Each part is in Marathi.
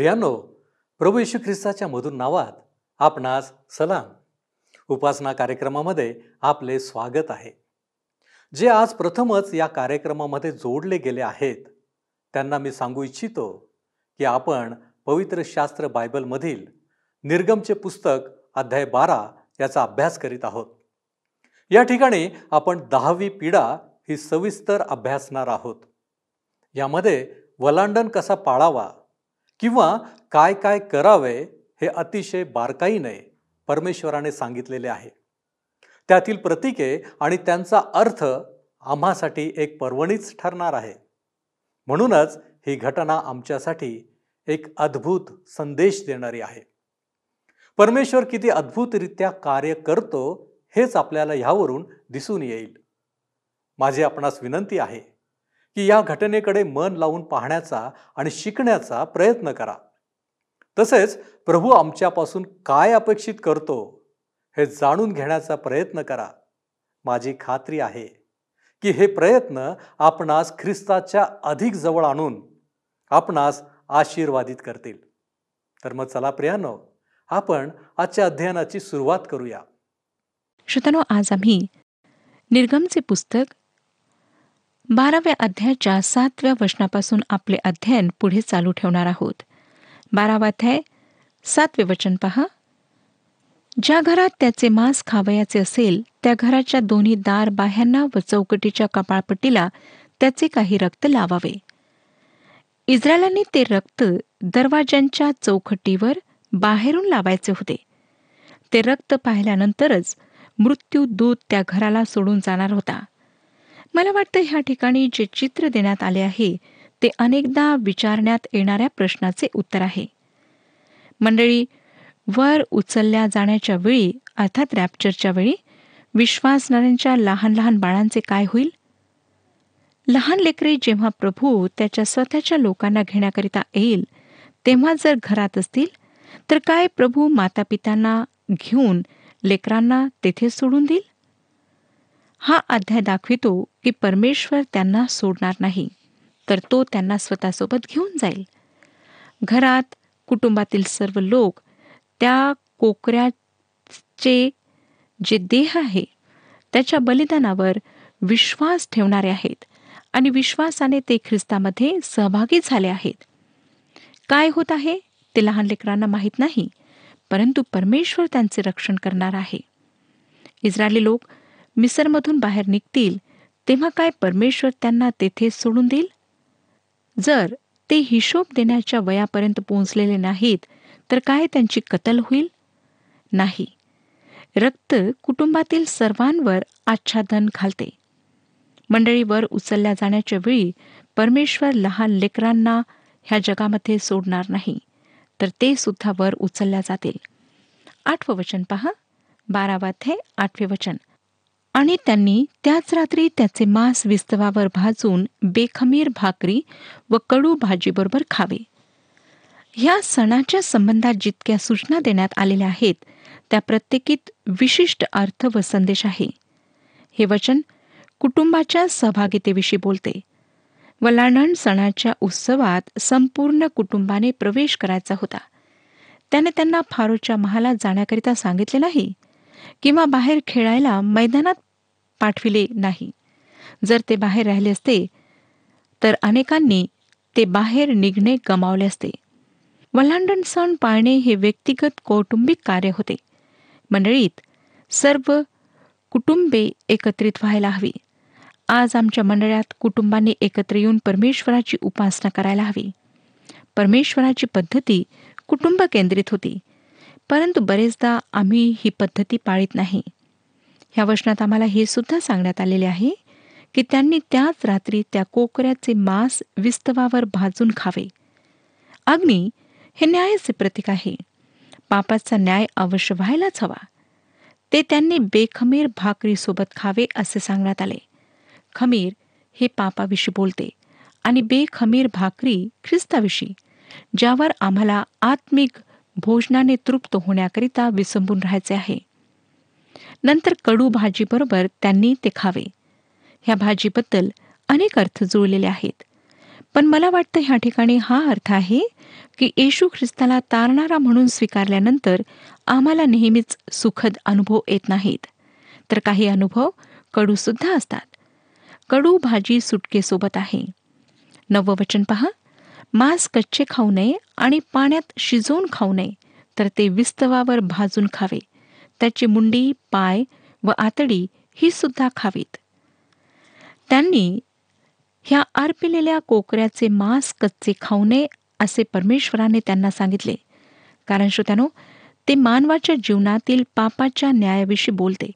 प्रियानो प्रभू येशू ख्रिस्ताच्या मधुर नावात आपणास सलाम. उपासना कार्यक्रमामध्ये आपले स्वागत आहे. जे आज प्रथमच या कार्यक्रमामध्ये जोडले गेले आहेत त्यांना मी सांगू इच्छितो की आपण पवित्र शास्त्र बायबलमधील निर्गमचे पुस्तक अध्याय बारा याचा अभ्यास करीत आहोत. या ठिकाणी आपण दहावी पिढा ही सविस्तर अभ्यासणार आहोत. यामध्ये वलांडन कसा पाळावा किंवा काय काय करावे हे अतिशय बारकाईने परमेश्वराने सांगितलेले आहे. त्यातील प्रतीके आणि त्यांचा अर्थ आम्हासाठी एक पर्वणीच ठरणार आहे. म्हणूनच ही घटना आमच्यासाठी एक अद्भुत संदेश देणारी आहे. परमेश्वर किती अद्भुतरित्या कार्य करतो हेच आपल्याला ह्यावरून दिसून येईल. माझी आपणास विनंती आहे की या घटनेकडे मन लावून पाहण्याचा आणि शिकण्याचा प्रयत्न करा. तसेच प्रभू आमच्यापासून काय अपेक्षित करतो हे जाणून घेण्याचा प्रयत्न करा. माझी खात्री आहे की हे प्रयत्न आपणास ख्रिस्ताच्या अधिक जवळ आणून आपणास आशीर्वादित करतील. तर मग चला प्रियानो आपण आजच्या अध्ययनाची सुरुवात करूया. श्रोतानो आज आम्ही निर्गमचे पुस्तक बाराव्या अध्यायाच्या सातव्या वचनापासून आपले अध्ययन पुढे चालू ठेवणार आहोत. बारावा अध्याय सातवे वचन पहा. ज्या घरात त्याचे मांस खावयाचे असेल त्या घराच्या दोन्ही दार बाह्यांना व चौकटीच्या कपाळपट्टीला त्याचे काही रक्त लावावे. इस्रायलांनी ते रक्त दरवाज्यांच्या चौखटीवर बाहेरून लावायचे होते. ते रक्त पाहिल्यानंतरच मृत्यू दूत त्या घराला सोडून जाणार होता. मला वाटतं ह्या ठिकाणी जे चित्र देण्यात आले आहे ते अनेकदा विचारण्यात येणाऱ्या प्रश्नाचे उत्तर आहे. मंडळी वर उचलल्या जाण्याच्या वेळी अर्थात रॅप्चरच्या वेळी विश्वासणाऱ्यांच्या लहान लहान बाळांचे काय होईल? लहान लेकरे जेव्हा प्रभू त्याच्या स्वतःच्या लोकांना घेण्याकरिता येईल तेव्हा जर घरात असतील तर काय प्रभू मातापितांना घेऊन लेकरांना तेथे सोडून देईल? हा अध्याय दाखवितो की परमेश्वर त्यांना सोडणार नाही तर तो त्यांना स्वतःसोबत घेऊन जाईल. घरात कुटुंबातील सर्व लोक त्या कोकऱ्याचे जे देह आहे त्याच्या बलिदानावर विश्वास ठेवणारे आहेत आणि विश्वासाने ते ख्रिस्तामध्ये सहभागी झाले आहेत. काय होत आहे ते लहान लेकरांना माहीत नाही परंतु परमेश्वर त्यांचे रक्षण करणार आहे. इस्रायली लोक मिसरमधून बाहेर निघतील तेव्हा काय परमेश्वर त्यांना तेथे सोडून देईल? जर ते हिशोब देण्याच्या वयापर्यंत पोहोचलेले नाहीत तर काय त्यांची कतल होईल? नाही. रक्त कुटुंबातील सर्वांवर आच्छादन घालते. मंडळीवर उचलल्या जाण्याच्या वेळी परमेश्वर लहान लेकरांना ह्या जगामध्ये सोडणार नाही तर ते सुद्धा वर उचलल्या जातील. आठवं वचन पहा. बारावाथे आठवे वचन. आणि त्यांनी त्याच रात्री त्याचे मांस विस्तवावर भाजून बेखमीर भाकरी व कडू भाजीबरोबर खावे. ह्या सणाच्या संबंधात जितक्या सूचना देण्यात आलेल्या आहेत त्या प्रत्येकीत विशिष्ट अर्थ व संदेश आहे. हे वचन कुटुंबाच्या सहभागितेविषयी बोलते. वलाणण सणाच्या उत्सवात संपूर्ण कुटुंबाने प्रवेश करायचा होता. त्याने त्यांना फारोच्या महालात जाण्याकरिता सांगितले नाही? किंवा बाहेर खेळायला मैदानात पाठविले नाही. जर ते बाहेर राहिले असते तर अनेकांनी ते बाहेर निघणे गमावले असते. वल्हांडण सण पाळणे हे व्यक्तिगत कौटुंबिक कार्य होते. मंडळीत सर्व कुटुंबे एकत्रित व्हायला हवी. आज आमच्या मंडळात कुटुंबांनी एकत्र येऊन परमेश्वराची उपासना करायला हवी. परमेश्वराची पद्धती कुटुंब केंद्रित होती. परंतु बरेचदा आम्ही ही पद्धती पाळीत नाही. ह्या वचनात आम्हाला हे सुद्धा सांगण्यात आलेले आहे की त्यांनी त्याच रात्री त्या कोकऱ्याचे मांस विस्तवावर भाजून खावे. अग्नी हे न्यायाचे प्रतीक आहे. पापाचा न्याय अवश्य व्हायलाच हवा. ते त्यांनी बेखमीर भाकरीसोबत खावे असे सांगण्यात आले. खमीर हे पापाविषयी बोलते आणि बेखमीर भाकरी ख्रिस्ताविषयी ज्यावर आम्हाला आत्मिक भोजनाने तृप्त होण्याकरिता विसंबून राहायचे आहे. नंतर कडू भाजीबरोबर त्यांनी ते खावे. ह्या भाजीबद्दल अनेक अर्थ जुळलेले आहेत. पण मला वाटतं ह्या ठिकाणी हा अर्थ आहे की येशू ख्रिस्ताला तारणारा म्हणून स्वीकारल्यानंतर आम्हाला नेहमीच सुखद अनुभव येत नाहीत. तर काही अनुभव कडू सुद्धा असतात. कडू भाजी सुटकेसोबत आहे. नववचन पहा. मांस कच्चे खाऊ नये आणि पाण्यात शिजवून खाऊ नये तर ते विस्तवावर भाजून खावे. त्याची मुंडी पाय व आतडी ही सुद्धा खावीत. त्यांनी ह्या अर्पिलेल्या कोकऱ्याचे मांस कच्चे खाऊ नये असे परमेश्वराने त्यांना सांगितले. कारण श्रोत्यानो ते मानवाच्या जीवनातील पापाच्या न्यायाविषयी बोलते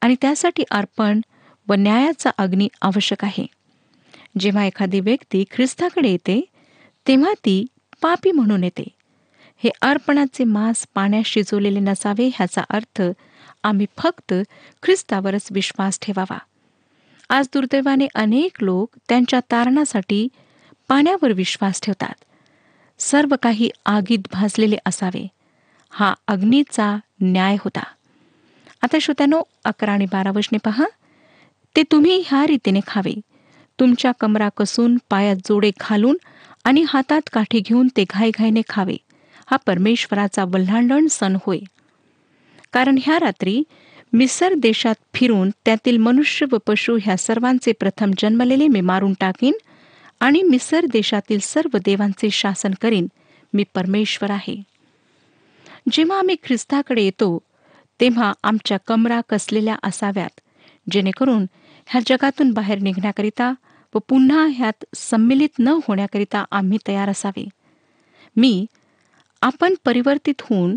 आणि त्यासाठी अर्पण व न्यायाचा अग्नी आवश्यक आहे. जेव्हा एखादी व्यक्ती ख्रिस्ताकडे येते तेव्हा ती पापी म्हणून येते. हे अर्पणाचे मांस पाण्यात शिजवलेले नसावे ह्याचा अर्थ आम्ही फक्त ख्रिस्तावरच विश्वास ठेवावा. आज दुर्दैवाने अनेक लोक त्यांच्या तारणासाठी पाण्यावर विश्वास ठेवतात. सर्व काही आगीत भाजलेले असावे. हा अग्नीचा न्याय होता. आता श्रोत्यानो अकरा आणि बारा वचने पहा. ते तुम्ही ह्या रीतीने खावे. तुमच्या कमरा कसून पायात जोडे घालून आणि हातात काठी घेऊन ते घाईघाईने खावे. हा परमेश्वराचा वल्हांडण सण होय. कारण ह्या रात्री मिसर देशात फिरून त्यातील मनुष्य व पशु ह्या सर्वांचे प्रथम जन्मलेले मी मारून टाकीन आणि मिसर देशातील सर्व देवांचे शासन करीन. मी परमेश्वर आहे. जेव्हा आम्ही ख्रिस्ताकडे येतो तेव्हा आमच्या कमरा कसलेल्या असाव्यात. जेणेकरून ह्या जगातून बाहेर निघण्याकरिता व पुन्हा ह्यात संमिलित न होण्याकरिता आम्ही तयार असावे. मी आपण परिवर्तित होऊन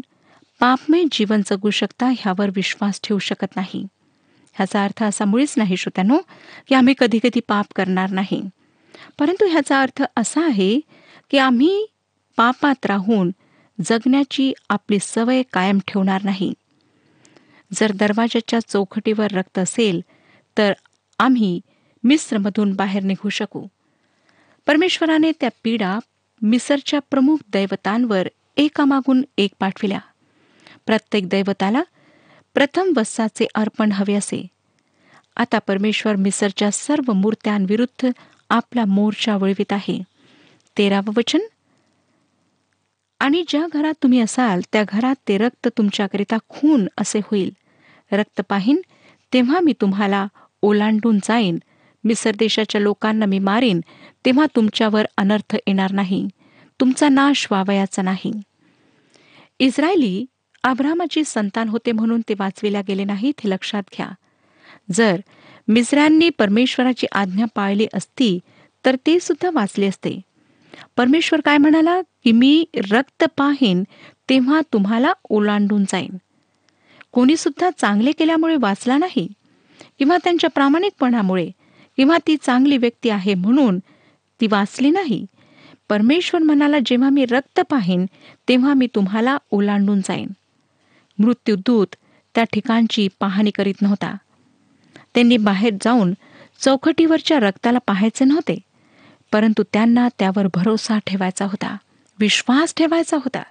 पापमय जीवन जगू शकता ह्यावर विश्वास ठेवू शकत नाही. ह्याचा अर्थ असा मुळीच नाही श्रोत्यानो की आम्ही कधी कधी पाप करणार नाही. परंतु ह्याचा अर्थ असा आहे की आम्ही पापात राहून जगण्याची आपली सवय कायम ठेवणार नाही. जर दरवाजाच्या चौकटीवर रक्त असेल तर आम्ही मिस्रमधून बाहेर निघू शकू. परमेश्वराने त्या पीडा मिसरच्या प्रमुख दैवतांवर एकामागून एक पाठविल्या. प्रत्येक दैवताला प्रथम वस्साचे अर्पण हवे असे. आता परमेश्वर मिसरच्या सर्व मूर्त्यांविरुद्ध आपला मोर्चा वळवित आहे. तेरावं वचन. आणि ज्या घरात तुम्ही असाल त्या घरात ते रक्त तुमच्याकरिता खून असे होईल. रक्त पाहीन तेव्हा मी तुम्हाला ओलांडून जाईन. मिसर देशाच्या लोकांना मी मारीन तेव्हा तुमच्यावर अनर्थ येणार नाही. तुमचा नाश व्हावयाचा नाही. इस्रायली आब्रामाची संतान होते म्हणून ते वाचविल्या गेले नाहीत हे लक्षात घ्या. जर मिसऱ्यांनी परमेश्वराची आज्ञा पाळली असती तर ते सुद्धा वाचले असते. परमेश्वर काय म्हणाला? की मी रक्त पाहीन तेव्हा तुम्हाला ओलांडून जाईन. कोणीसुद्धा चांगले केल्यामुळे वाचला नाही किंवा त्यांच्या प्रामाणिकपणामुळे. किंवा ती चांगली व्यक्ती आहे म्हणून ती वाचली नाही. परमेश्वर म्हणाला जेव्हा मी रक्त पाहीन तेव्हा मी तुम्हाला ओलांडून जाईन. मृत्यूदूत त्या ठिकाणची पाहणी करीत नव्हता. त्यांनी बाहेर जाऊन चौकटीवरच्या रक्ताला पाहायचे नव्हते परंतु त्यांना त्यावर भरोसा ठेवायचा होता विश्वास ठेवायचा होता.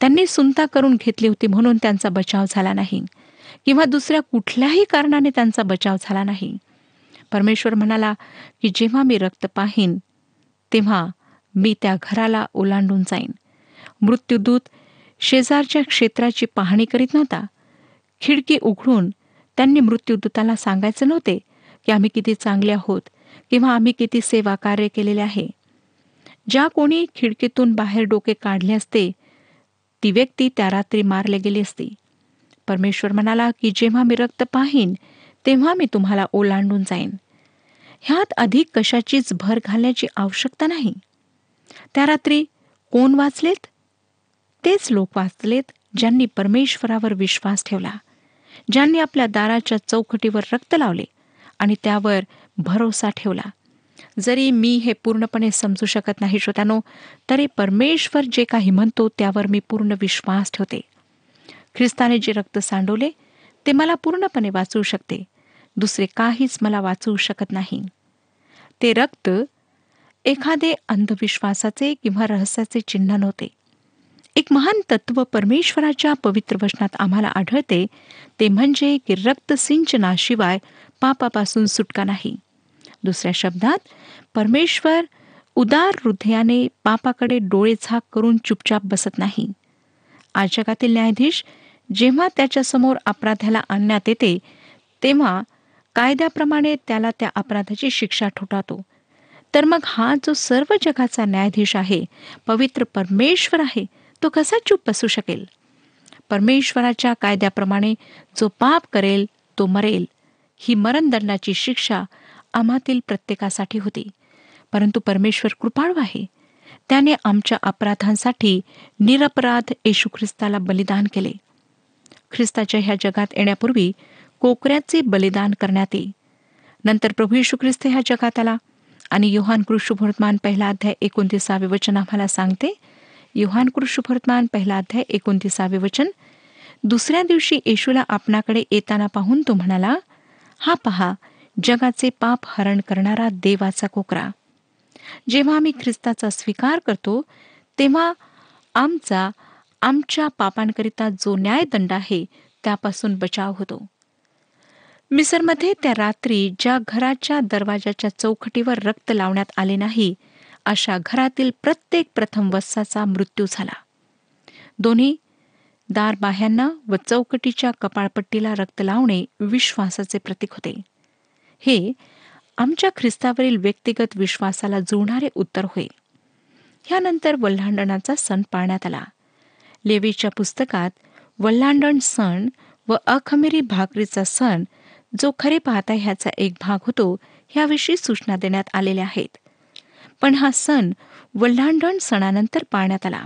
त्यांनी सुनता करून घेतली होती म्हणून त्यांचा बचाव झाला नाही किंवा दुसऱ्या कुठल्याही कारणाने त्यांचा बचाव झाला नाही. परमेश्वर म्हणाला की जेव्हा मी रक्त पाहीन तेव्हा मी त्या घराला ओलांडून जाईन. मृत्यूदूत शेजारच्या क्षेत्राची पाहणी करीत नव्हता. खिडकी उघडून त्यांनी मृत्यूदूताला सांगायचे नव्हते की आम्ही किती चांगले आहोत किंवा आम्ही किती सेवा कार्य केलेले आहे. ज्या कोणी खिडकीतून बाहेर डोके काढले असते ती व्यक्ती त्या रात्री मारले गेली असती. परमेश्वर म्हणाला की जेव्हा मी रक्त पाहीन तेव्हा मी तुम्हाला ओलांडून जाईन. ह्यात अधिक कशाचीच भर घालण्याची आवश्यकता नाही. त्या रात्री कोण वाचलेत? तेच लोक वाचलेत ज्यांनी परमेश्वरावर विश्वास ठेवला ज्यांनी आपल्या दाराच्या चौकटीवर रक्त लावले आणि त्यावर भरोसा ठेवला. जरी मी हे पूर्णपणे समजू शकत नाही श्रोत्यानो तरी परमेश्वर जे काही म्हणतो त्यावर मी पूर्ण विश्वास ठेवते. ख्रिस्ताने जे रक्त सांडवले ते मला पूर्णपणे वाचवू शकते. दुसरे काहीच मला वाचवू शकत नाही. ते रक्त एखादे अंधविश्वासाचे किंवा रहस्याचे चिन्ह नव्हते. एक महान तत्व परमेश्वराच्या पवित्र वचनात आम्हाला आढळते ते म्हणजे की रक्त सिंचनाशिवाय पापापासून सुटका नाही. दुसऱ्या शब्दात परमेश्वर उदार हृदयाने पापाकडे डोळे झाक करून चुपचाप बसत नाही. आज जगातील न्यायाधीश जेव्हा त्याच्यासमोर अपराध्याला आणण्यात येते तेव्हा कायद्याप्रमाणे त्याला त्या अपराधाची शिक्षा ठोठावतो तर मग हा जो सर्व जगाचा न्यायाधीश आहे पवित्र परमेश्वर आहे तो कसा चूप बसू शकेल? परमेश्वराच्या कायद्याप्रमाणे जो पाप करेल तो मरेल. ही मरणदंडाची शिक्षा आम्हातील प्रत्येकासाठी होती. परंतु परमेश्वर कृपाळू आहे. त्याने आमच्या अपराधांसाठी निरपराध येशू ख्रिस्ताला बलिदान केले. ख्रिस्ताच्या ह्या जगात येण्यापूर्वी कोकऱ्याचे बलिदान करण्यात येई नंतर प्रभू येशू ख्रिस्त ह्या जगात आला आणि योहान कृष्णभवर्तमान पहिला अध्याय एकोणतीसावे वचन आम्हाला सांगते. योहान कृष्णभवर्तमान पहिला अध्याय एकोणतीसावे वचन. दुसऱ्या दिवशी येशूला आपणाकडे येताना पाहून तो म्हणाला हा पहा जगाचे पाप हरण करणारा देवाचा कोकरा. जेव्हा आम्ही ख्रिस्ताचा स्वीकार करतो तेव्हा आमचा आमच्या पापांकरिता जो न्यायदंड आहे त्यापासून बचाव होतो. मिसरमध्ये त्या रात्री ज्या घराच्या दरवाजाच्या चौकटीवर रक्त लावण्यात आले नाही अशा घरातील प्रत्येक प्रथम वस्साचा मृत्यू झाला. दोन्ही दार बाह्यांना व चौकटीच्या कपाळपट्टीला रक्त लावणे विश्वासाचे प्रतीक होते. हे आमच्या ख्रिस्तावरील व्यक्तिगत विश्वासाला जुळणारे उत्तर होय. ह्यानंतर वल्हांडणाचा सण पाळण्यात आला. लेवीच्या पुस्तकात वल्हांडण सण व अखमेरी भाकरीचा सण जो खरे पाहता ह्याचा एक भाग होतो ह्याविषयी सूचना देण्यात आलेल्या आहेत. पण हा सण वल्हांडण सणानंतर पाळण्यात आला.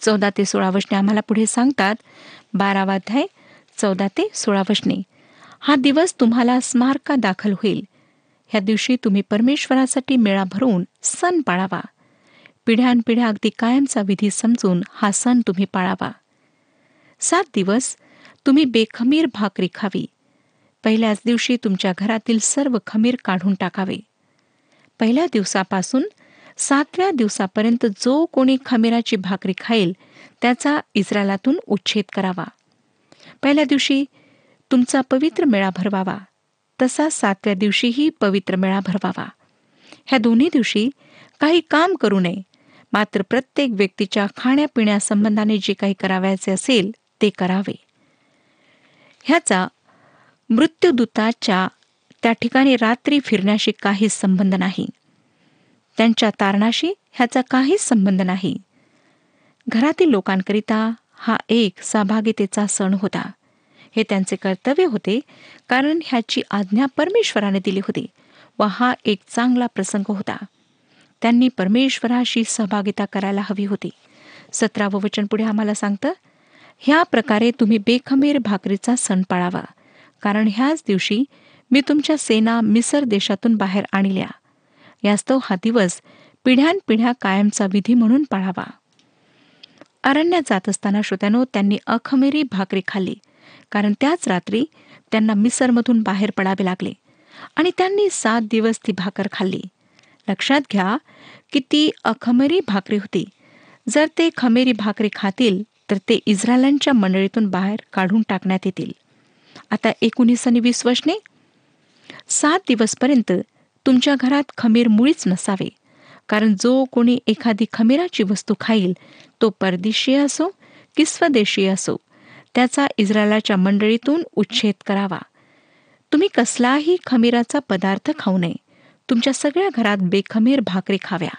चौदा ते सोळा वशने आम्हाला पुढे सांगतात. बारावा अध्याय चौदा ते सोळा वशने. हा दिवस तुम्हाला स्मारका दाखल होईल. ह्या दिवशी तुम्ही परमेश्वरासाठी मेळा भरून सण पाळावा. पिढ्यानपिढ्या अगदी कायमचा विधी समजून हा सण तुम्ही पाळावा. सात दिवस तुम्ही बेखमीर भाकरी खावी. पहिल्याच दिवशी तुमच्या घरातील सर्व खमीर काढून टाकावे. पहिल्या दिवसापासून सातव्या दिवसापर्यंत जो कोणी खमीराची भाकरी खाईल त्याचा इस्रायलातून उच्छेद करावा. पहिल्या दिवशी तुमचा पवित्र मेळा भरवावा तसा सातव्या दिवशीही पवित्र मेळा भरवावा. ह्या दोन्ही दिवशी काही काम करू नये मात्र प्रत्येक व्यक्तीच्या खाण्यापिण्यासंबंधाने जे काही करावयाचे असेल ते करावे. ह्याचा मृत्यूदूताच्या त्या ठिकाणी रात्री फिरण्याशी काहीच संबंध नाही. त्यांच्या तारणाशी ह्याचा काहीच संबंध नाही. घरातील लोकांकरिता हा एक सहभागितेचा सण होता. हे त्यांचे कर्तव्य होते कारण ह्याची आज्ञा परमेश्वराने दिली होती व हा एक चांगला प्रसंग होता. त्यांनी परमेश्वराशी सहभागिता करायला हवी होती. सतरावं वचन पुढे आम्हाला सांगतं ह्या प्रकारे तुम्ही बेखमीर भाकरीचा सण पाळावा. कारण ह्याच दिवशी मी तुमच्या सेना मिसर देशातून बाहेर आणल्या. यास्तव हा दिवस पिढ्यानपिढ्या कायमचा विधी म्हणून पाळावा. अरण्यात जात असताना श्रोत्यानो त्यांनी अखमेरी भाकरी खाल्ली. कारण त्याच रात्री त्यांना मिसरमधून बाहेर पडावे लागले आणि त्यांनी सात दिवस ती भाकर खाल्ली. लक्षात घ्या की ती अखमेरी भाकरी होती. जर ते खमेरी भाकरी खातील तर ते इस्रायलांच्या मंडळीतून बाहेर काढून टाकण्यात येतील. आता एकोणीस आणि वीस वचने सात दिवसपर्यंत तुमच्या घरात खमीर मुळीच नसावे. कारण जो कोणी एखादी खमीराची वस्तू खाईल तो परदेशीय असो की स्वदेशीय असो त्याचा इस्रायलाच्या मंडळीतून उच्छेद करावा. तुम्ही कसलाही खमीराचा पदार्थ खाऊ नये. तुमच्या सगळ्या घरात बेखमीर भाकरी खाव्या.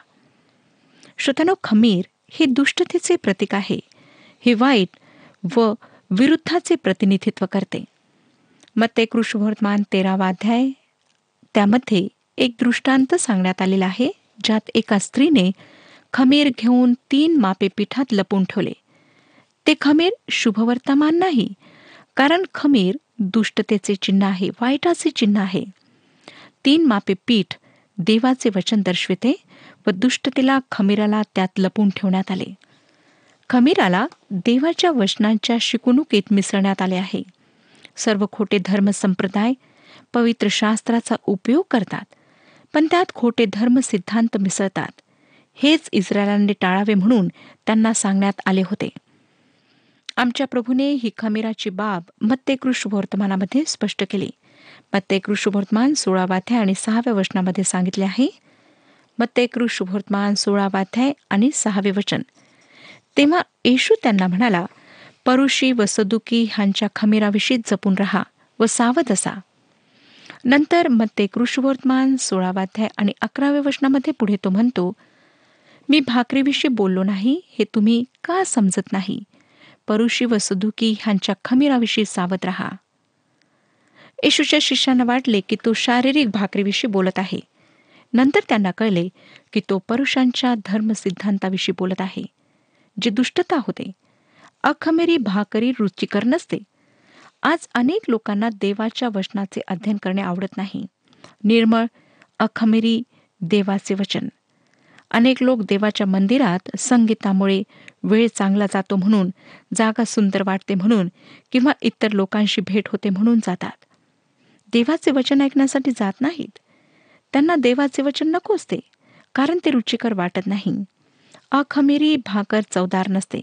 श्रोतनो खमीर हे दुष्टतेचे प्रतीक आहे. हे वाईट व विरुद्धाचे प्रतिनिधित्व करते. मग ते कृष्णवर्तमान तेरावा अध्याय त्यामध्ये एक दृष्टांत सांगण्यात आलेला आहे ज्यात एका स्त्रीने खमीर घेऊन तीन मापे पिठात लपून ठेवले. ते खमीर शुभवर्तमान नाही कारण खमीर दुष्टतेचे चिन्ह आहे वाईटाचे चिन्ह आहे. तीन मापे पीठ देवाचे वचन दर्शविते व दुष्टतेला खमीराला त्यात लपून ठेवण्यात आले. खमीराला देवाच्या वचनांच्या शिकवणुकीत मिसळण्यात आले आहे. सर्व खोटे धर्म संप्रदाय पवित्र शास्त्राचा उपयोग करतात. पण त्यात खोटे धर्म सिद्धांत मिसळतात. हेच इस्रायलांनी टाळावे म्हणून त्यांना सांगण्यात आले होते. आमच्या प्रभूने ही खमीराची बाब मत्तेकृष वर्तमानामध्ये स्पष्ट केली. मत्तेकृष वर्तमान सोळावाध्याय आणि सहाव्या वचनामध्ये सांगितले आहे. मत्तेकृष वर्तमान सोळावाध्याय आणि सहावे वचन. तेव्हा येशू त्यांना म्हणाला परुषी व सदुकी ह्यांच्या खमीराविषयी जपून रहा व सावध असा. नंतर मत्ते कृषवर्तमान सोळावाध्याय आणि अकराव्या वचनामध्ये पुढे तो म्हणतो मी भाकरीविषयी बोललो नाही हे तुम्ही का समजत नाही? परुषी व सुदुकी ह्यांच्या खमीराविषयी सावध राहा. येशूच्या शिष्यांना वाटले की तो शारीरिक भाकरीविषयी बोलत आहे. नंतर त्यांना कळले की तो परुषांच्या धर्मसिद्धांताविषयी बोलत आहे जे दुष्टता होते. अखमेरी भाकरी रुचिकर नसते. आज अनेक लोकांना देवाच्या वचनाचे अध्ययन करणे आवडत नाही. निर्मळ अखमेरी देवाचे वचन. अनेक लोक देवाच्या मंदिरात संगीतामुळे वेळ चांगला जातो म्हणून जागा सुंदर वाटते म्हणून किंवा इतर लोकांशी भेट होते म्हणून जातात. देवाचे वचन ऐकण्यासाठी जात नाहीत. त्यांना देवाचे वचन नको असते कारण ते रुचिकर वाटत नाही. अखमेरी भाकर चवदार नसते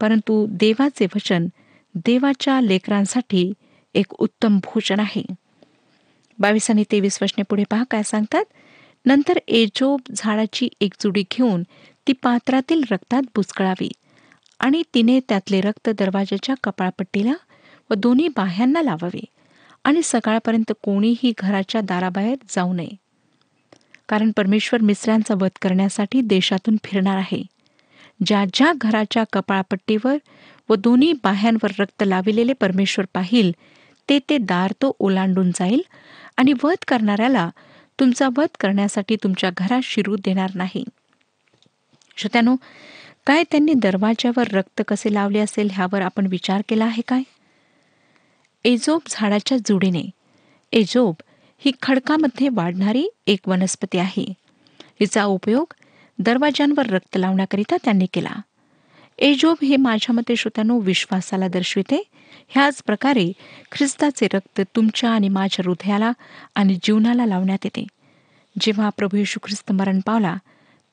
परंतु देवाचे वचन देवाच्या लेकरांसाठी एक उत्तम भोजन आहे. बावीस आणि तेवीस वचने पुढे पहा काय सांगतात. नंतर एजोब झाडाची एक जुडी घेऊन ती पात्रातील रक्तात बुचकळावी आणि तिने त्यातले रक्त दरवाजाच्या कपाळपट्टीला व दोन्ही बाह्यांना लावावे आणि सकाळपर्यंत कोणीही घराच्या दाराबाहेर जाऊ नये. कारण परमेश्वर मिसऱ्यांचा वध करण्यासाठी देशातून फिरणार आहे. ज्या ज्या घराच्या कपाळपट्टीवर व दोन्ही बाह्यांवर रक्त लाविलेले परमेश्वर पाहिल ते ते दार तो ओलांडून जाईल आणि वध करणाऱ्याला तुमचा वध करण्यासाठी तुमच्या घरात शिरू देणार नाही. श्रोत्यानो काय त्यांनी दरवाज्यावर रक्त कसे लावले असेल ह्यावर आपण विचार केला आहे काय? एजोब झाडाच्या जुडीने. एजोब ही खडकामध्ये वाढणारी एक वनस्पती आहे. हिचा उपयोग दरवाज्यांवर रक्त लावण्याकरिता त्यांनी केला. एजोब हे माझ्या मते श्रोत्यानो विश्वासाला दर्शविते. ह्याच प्रकारे ख्रिस्ताचे रक्त तुमच्या आणि माझ्या हृदयाला आणि जीवनाला लावण्यात येते. जेव्हा प्रभू येशू ख्रिस्त मरण पावला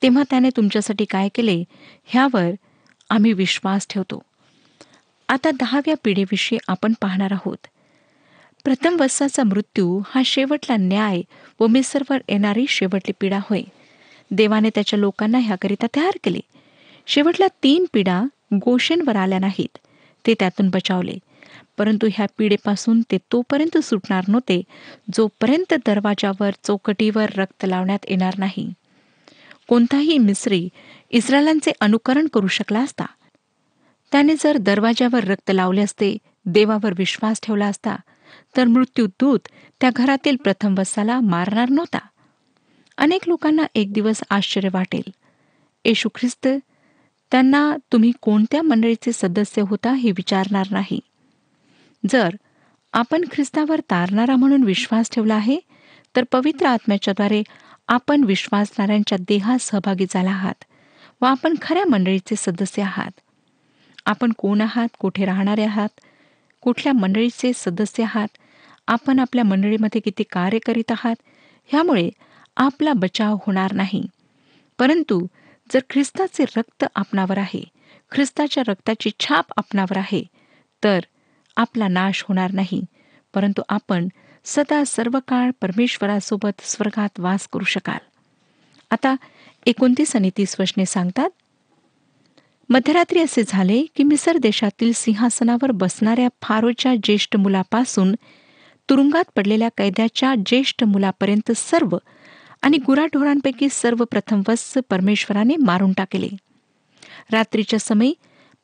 तेव्हा त्याने तुमच्यासाठी काय केले ह्यावर आम्ही विश्वास ठेवतो. आता दहाव्या पिढीविषयी आपण पाहणार आहोत. प्रथम वस्साचा मृत्यू हा शेवटला न्याय व मिसरवर येणारी शेवटली पिढा होय. देवाने त्याच्या लोकांना ह्याकरिता तयार केले. शेवटल्या तीन पिढा गोशेनवर आल्या नाहीत. ते त्यातून बचावले. परंतु ह्या पिढेपासून ते तोपर्यंत सुटणार नव्हते जोपर्यंत दरवाजावर चौकटीवर रक्त लावण्यात येणार नाही. कोणताही मिस्री इस्रायलांचे अनुकरण करू शकला असता. त्याने जर दरवाजावर रक्त लावले असते देवावर विश्वास ठेवला असता तर मृत्यूदूत त्या घरातील प्रथम वसाला मारणार नव्हता. अनेक लोकांना एक दिवस आश्चर्य वाटेल. येशू ख्रिस्त त्यांना तुम्ही कोणत्या मंडळीचे सदस्य होता हे विचारणार नाही. जर आपण ख्रिस्तावर तारणारा म्हणून विश्वास ठेवला आहे तर पवित्र आत्म्याच्याद्वारे आपण विश्वासणाऱ्यांच्या देहात सहभागी झाला आहात व आपण खऱ्या मंडळीचे सदस्य आहात. आपण कोण आहात कुठे राहणारे आहात कुठल्या मंडळीचे सदस्य आहात आपण आपल्या मंडळीमध्ये किती कार्य करीत आहात ह्यामुळे आपला बचाव होणार नाही. परंतु जर ख्रिस्ताचे रक्त आपणावर आहे ख्रिस्ताच्या रक्ताची छाप आपणावर आहे तर आपला नाश होणार नाही परंतु आपण सदा सर्व काळ परमेश्वरासोबत स्वर्गात वास करू शकाल. आता एकोणतीस आणि तीस वचने सांगतात मध्यरात्री असे झाले की मिसर देशातील सिंहासनावर बसणाऱ्या फारोच्या ज्येष्ठ मुलापासून तुरुंगात पडलेल्या कैद्याच्या ज्येष्ठ मुलापर्यंत सर्व आणि गुराढोरांपैकी सर्व प्रथम वत्स परमेश्वराने मारून टाकले. रात्रीच्या समयी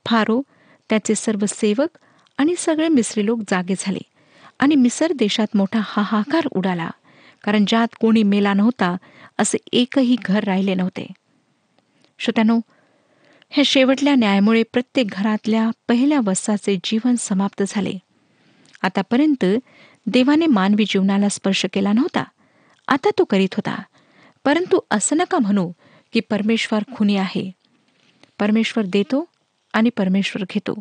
फारो त्याचे सर्व सेवक आणि सगळे मिसरी लोक जागे झाले आणि मिसर देशात मोठा हाहाकार उडाला कारण ज्यात कोणी मेला नव्हता असे एकही घर राहिले नव्हते. श्रोत्यानो ह्या शेवटल्या न्यायामुळे प्रत्येक घरातल्या पहिल्या वस्साचे जीवन समाप्त झाले. आतापर्यंत देवाने मानवी जीवनाला स्पर्श केला नव्हता. आता तो करीत होता. परंतु असं नका म्हणू की परमेश्वर खुनी आहे. परमेश्वर देतो आणि परमेश्वर घेतो.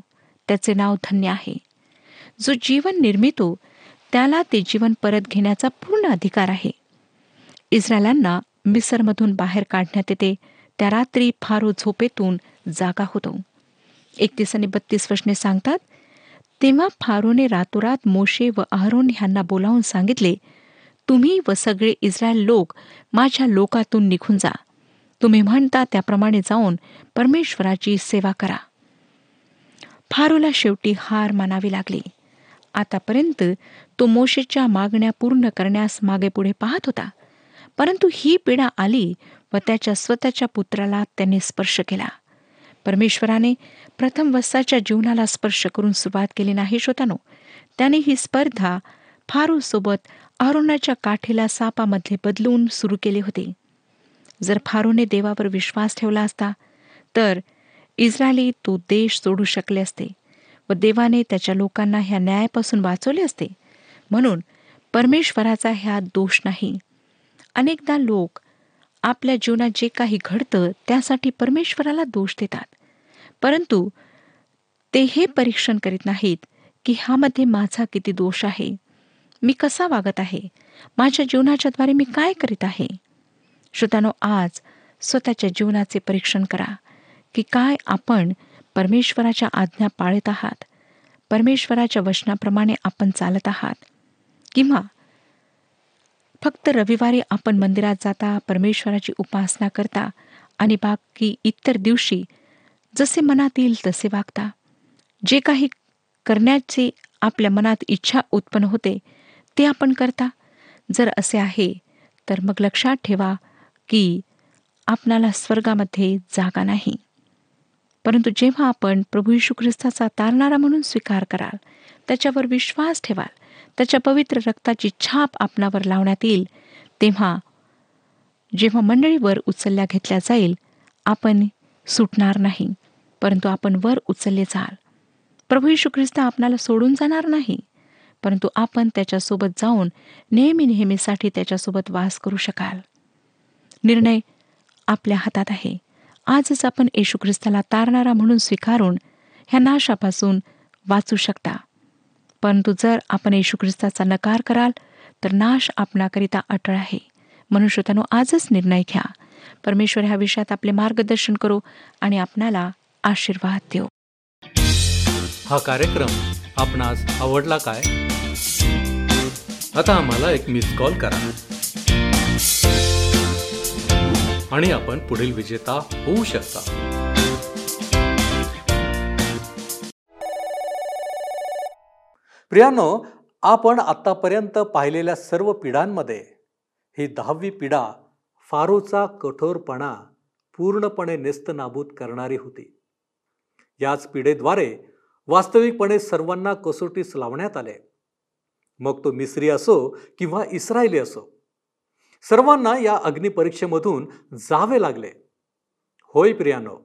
त्याचे नाव धन्य आहे. जो जीवन निर्मितो त्याला ते जीवन परत घेण्याचा पूर्ण अधिकार आहे. इस्रायलांना मिसरमधून बाहेर काढण्यात येते त्या रात्री फारो झोपेतून जागा होतो. एकतीस आणि बत्तीस वचने सांगतात तेव्हा फारोने रातोरात मोशे व अहरोन ह्यांना बोलावून सांगितले तुम्ही व सगळे इस्रायल लोक माझ्या लोकातून निघून जा. तुम्ही म्हणता त्याप्रमाणे जाऊन परमेश्वराची सेवा करा. फारूला शेवटी हार मानावी लागली. आतापर्यंत तो मोशेच्या मागण्या पूर्ण करण्यास मागे पुढे पाहत होता. परंतु ही पिढा आली व त्याच्या स्वतःच्या पुत्राला त्याने स्पर्श केला. परमेश्वराने प्रथम वस्ताच्या जीवनाला स्पर्श करून सुरुवात केली नाही श्रोतानो. त्याने ही स्पर्धा फारूसोबत आरोनाच्या काठीला सापामध्ये बदलून सुरू केले होते. जर फारोने देवावर विश्वास ठेवला असता तर इस्रायली तो देश सोडू शकले असते व देवाने त्याच्या लोकांना ह्या न्यायापासून वाचवले असते. म्हणून परमेश्वराचा ह्या दोष नाही. अनेकदा लोक आपल्या जीवनात जे काही घडतं त्यासाठी परमेश्वराला दोष देतात. परंतु ते हे परीक्षण करीत नाहीत की ह्यामध्ये माझा किती दोष आहे. मी कसा वागत आहे? माझ्या जीवनाच्याद्वारे मी काय करीत आहे? श्रोतानो आज स्वतःच्या जीवनाचे परीक्षण करा की काय आपण परमेश्वराच्या आज्ञा पाळत आहात. परमेश्वराच्या वचनाप्रमाणे आपण चालत आहात. किंवा फक्त रविवारी आपण मंदिरात जाता परमेश्वराची उपासना करता आणि बाकी इतर दिवशी जसे मनात येईल तसे वागता. जे काही करण्याची आपल्या मनात इच्छा उत्पन्न होते ते आपण करता. जर असे आहे तर मग लक्षात ठेवा की आपणाला स्वर्गामध्ये जागा नाही. परंतु जेव्हा आपण प्रभू यशू ख्रिस्ताचा तारणारा म्हणून स्वीकार कराल त्याच्यावर विश्वास ठेवाल त्याच्या पवित्र रक्ताची छाप आपणावर लावण्यात येईल तेव्हा जेव्हा मंडळीवर उचलल्या घेतल्या जाईल आपण सुटणार नाही परंतु आपण वर उचलले जाल. प्रभू यशू ख्रिस्त आपणाला सोडून जाणार नाही. परंतु आपण त्याच्यासोबत जाऊन नेहमी नेहमीसाठी त्याच्यासोबत वास करू शकाल. निर्णय आपल्या हातात आहे. आजच आपण येशू ख्रिस्ताला तारणारा म्हणून स्वीकारून ह्या नाशापासून वाचू शकता. परंतु जर आपण येशू ख्रिस्ताचा नकार कराल तर नाश आपणाकरिता अटळ आहे. मनुष्यतानो आजच निर्णय घ्या. परमेश्वर ह्या विषयात आपले मार्गदर्शन करू आणि आपणाला आशीर्वाद देऊ हा कार्यक्रम आपणास आवडला काय? आता आम्हाला एक मिस कॉल करा. आणि आपण पुढील विजेता होऊ शकता. प्रियानो आपण आतापर्यंत पाहिलेल्या सर्व पिढ्यांमध्ये ही दहावी पिढा फारोचा कठोरपणा पूर्णपणे नेस्तनाबूत करणारी होती. याच पिढेद्वारे वास्तविकपणे सर्वांना कसोटीस लावण्यात आले. मग तो मिस्री असो किंवा इस्रायली असो सर्वांना या अग्निपरीक्षेमधून जावे लागले. होय प्रियानो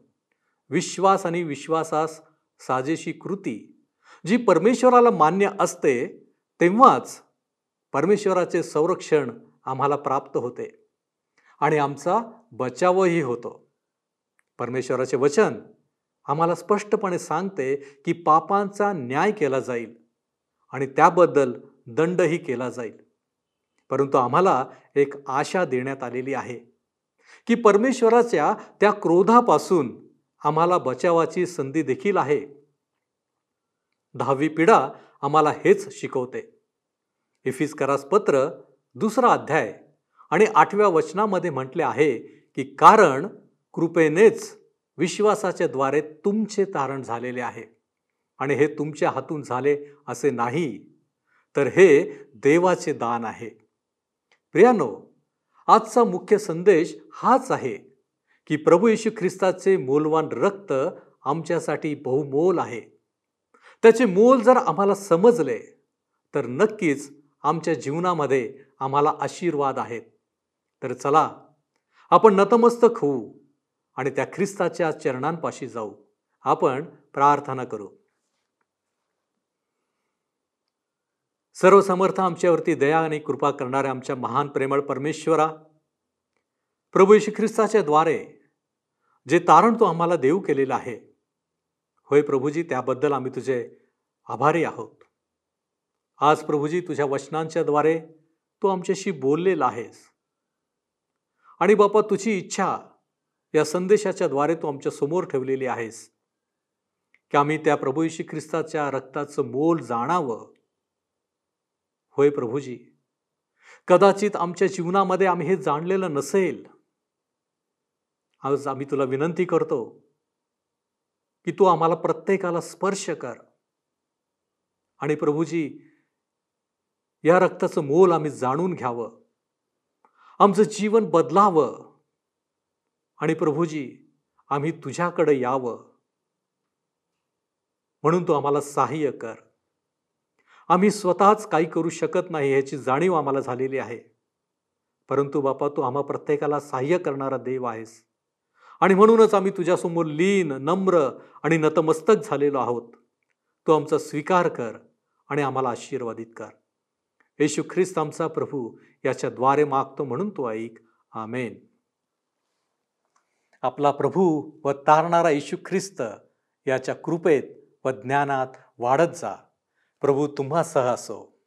विश्वास आणि विश्वासास साजेशी कृती जी परमेश्वराला मान्य असते तेव्हाच परमेश्वराचे संरक्षण आम्हाला प्राप्त होते आणि आमचा बचावही होतो. परमेश्वराचे वचन आम्हाला स्पष्टपणे सांगते की पापांचा न्याय केला जाईल आणि त्याबद्दल दंडही केला जाईल. परंतु आम्हाला एक आशा देण्यात आलेली आहे की परमेश्वराच्या त्या क्रोधापासून आम्हाला बचावाची संधी देखील आहे. दहावी पिढा आम्हाला हेच शिकवते. इफिस करास पत्र दुसरा अध्याय आणि आठव्या वचनामध्ये म्हटले आहे की कारण कृपेनेच विश्वासाच्या द्वारे तुमचे तारण झालेले आहे आणि हे तुमच्या हातून झाले असे नाही. तर हे देवाचे दान आहे. प्रियानो आजचा मुख्य संदेश हाच आहे की प्रभू येशू ख्रिस्ताचे मोलवान रक्त आमच्यासाठी बहुमोल आहे. त्याचे मोल जर आम्हाला समजले तर नक्कीच आमच्या जीवनामध्ये आम्हाला आशीर्वाद आहेत. तर चला आपण नतमस्तक होऊ आणि त्या ख्रिस्ताच्या चरणांपाशी जाऊ. आपण प्रार्थना करू. सर्व समर्थ आमच्यावरती दया आणि कृपा करणाऱ्या आमच्या महान प्रेमळ परमेश्वरा प्रभू येशू ख्रिस्ताच्या द्वारे जे तारण तो आम्हाला देऊ केलेलं आहे होय प्रभूजी त्याबद्दल आम्ही तुझे आभारी आहोत. आज प्रभूजी तुझ्या वचनांच्या द्वारे तू आमच्याशी बोललेला आहेस. आणि बापा तुझी इच्छा या संदेशाच्या द्वारे तू आमच्यासमोर ठेवलेली आहेस. की आम्ही त्या प्रभू येशू ख्रिस्ताच्या रक्ताचं मोल जाणावं होय प्रभूजी. कदाचित आमच्या जीवनामध्ये आम्ही हे जाणलेलं नसेल. आज आम्ही तुला विनंती करतो की तू आम्हाला प्रत्येकाला स्पर्श कर. आणि प्रभूजी या रक्ताचं मोल आम्ही जाणून घ्यावं. आमचं जीवन बदलावं. आणि प्रभूजी आम्ही तुझ्याकडे यावं. म्हणून तू आम्हाला सहाय्य कर. आम्ही स्वतःच काही करू शकत नाही ह्याची जाणीव आम्हाला झालेली आहे. परंतु बापा तू आम्हा प्रत्येकाला सहाय्य करणारा देव आहेस. आणि म्हणूनच आम्ही तुझ्यासमोर लीन नम्र आणि नतमस्तक झालेलो आहोत. तू आमचा स्वीकार कर आणि आम्हाला आशीर्वादित कर. येशू ख्रिस्त आमचा प्रभू याच्या द्वारे मागतो म्हणून तो ऐक. आमेन. आपला प्रभू व तारणारा येशू ख्रिस्त याच्या कृपेत व ज्ञानात वाढत जा. प्रभू तुम्हा सह असो.